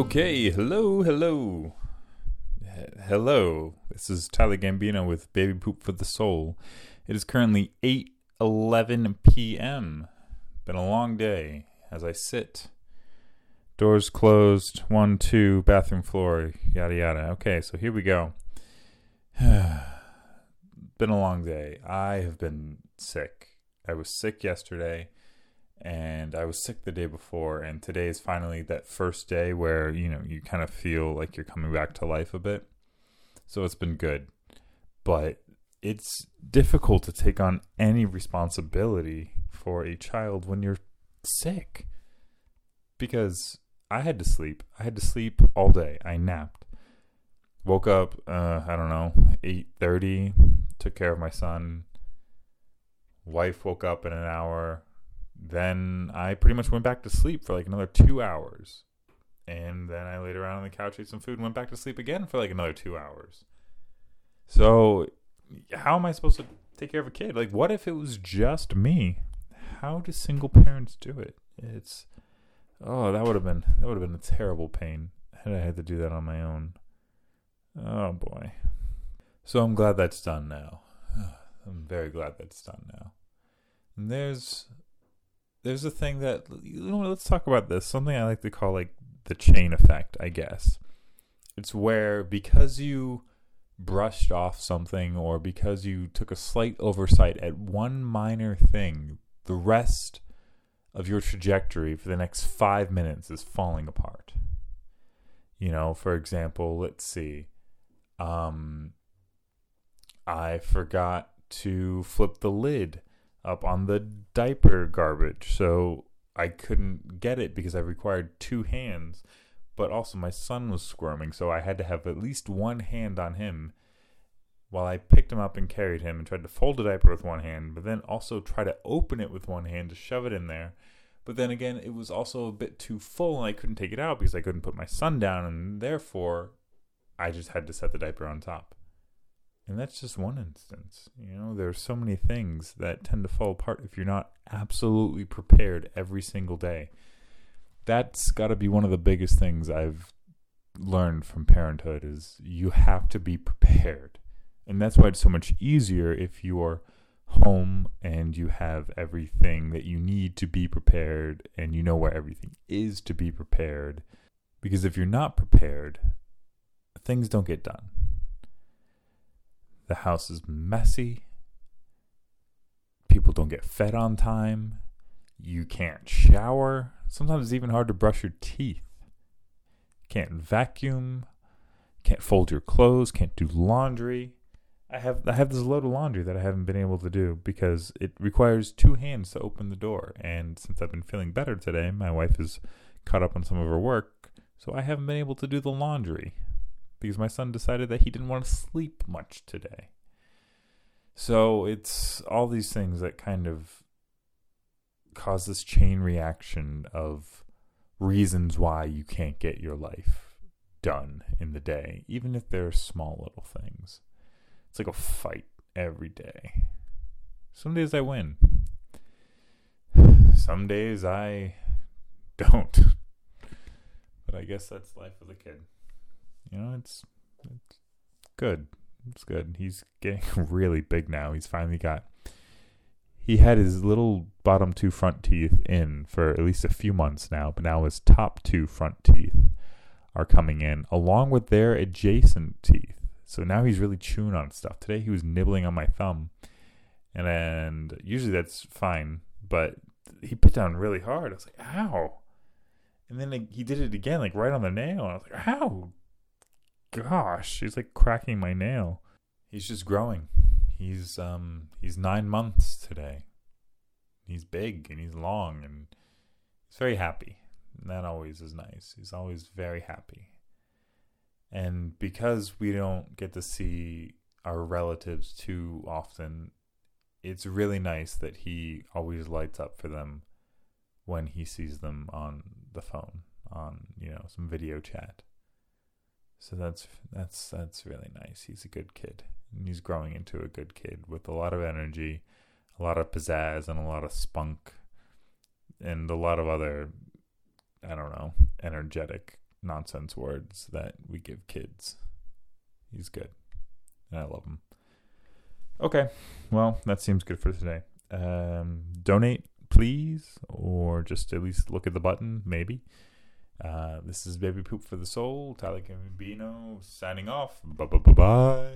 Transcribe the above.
Okay, hello, hello. H- hello. This is Tyler Gambino with Baby Poop for the Soul. It is currently 8:11 p.m. Been a long day as I sit. Doors closed. One, two, bathroom floor, yada yada. Okay, so here we go. been a long day. I have been sick. I was sick yesterday and I was sick the day before, and today is finally that first day where you know you kind of feel like you're coming back to life a bit. So it's been good, but it's difficult to take on any responsibility for a child when you're sick because I had to sleep. I had to sleep all day. I napped. Woke up, uh, I don't know, eight thirty. Took care of my son. Wife woke up in an hour then I pretty much went back to sleep for like another two hours. And then I laid around on the couch, ate some food, and went back to sleep again for like another two hours. So, how am I supposed to take care of a kid? Like, what if it was just me? How do single parents do it? It's oh, that would have been that would have been a terrible pain had I had to do that on my own. Oh boy. So I'm glad that's done now. I'm very glad that's done now. And there's there's a thing that you know let's talk about this. Something i like to call like the chain effect i guess. It's where because you brushed off something or because you took a slight oversight at one minor thing the rest of your trajectory for the next 5 minutes is falling apart. You know for example let's see. Um i forgot to flip the lid up on the diaper garbage. So I couldn't get it because I required two hands. But also, my son was squirming, so I had to have at least one hand on him while I picked him up and carried him and tried to fold the diaper with one hand, but then also try to open it with one hand to shove it in there. But then again, it was also a bit too full and I couldn't take it out because I couldn't put my son down, and therefore I just had to set the diaper on top. And that's just one instance. You know, there's so many things that tend to fall apart if you're not absolutely prepared every single day. That's got to be one of the biggest things I've learned from parenthood is you have to be prepared. And that's why it's so much easier if you're home and you have everything that you need to be prepared and you know where everything is to be prepared. Because if you're not prepared, things don't get done. The house is messy. People don't get fed on time. You can't shower. Sometimes it's even hard to brush your teeth. Can't vacuum. Can't fold your clothes. Can't do laundry. I have I have this load of laundry that I haven't been able to do because it requires two hands to open the door. And since I've been feeling better today, my wife is caught up on some of her work, so I haven't been able to do the laundry because my son decided that he didn't want to sleep much today. So it's all these things that kind of cause this chain reaction of reasons why you can't get your life done in the day, even if they're small little things. It's like a fight every day. Some days I win. Some days I don't. But I guess that's life of the kid you know, it's it's good. It's good. He's getting really big now. He's finally got. He had his little bottom two front teeth in for at least a few months now, but now his top two front teeth are coming in along with their adjacent teeth. So now he's really chewing on stuff. Today he was nibbling on my thumb, and and usually that's fine, but he bit down really hard. I was like, "Ow!" And then he did it again, like right on the nail. I was like, "Ow!" Gosh, he's like cracking my nail. He's just growing. He's um he's nine months today. He's big and he's long and he's very happy. And that always is nice. He's always very happy. And because we don't get to see our relatives too often, it's really nice that he always lights up for them when he sees them on the phone, on, you know, some video chat. So that's that's that's really nice. He's a good kid. And he's growing into a good kid with a lot of energy, a lot of pizzazz and a lot of spunk and a lot of other I don't know, energetic nonsense words that we give kids. He's good. And I love him. Okay. Well, that seems good for today. Um, donate, please, or just at least look at the button, maybe. Uh, this is Baby Poop for the Soul, Tyler Gambino signing off. Bye bye bye bye.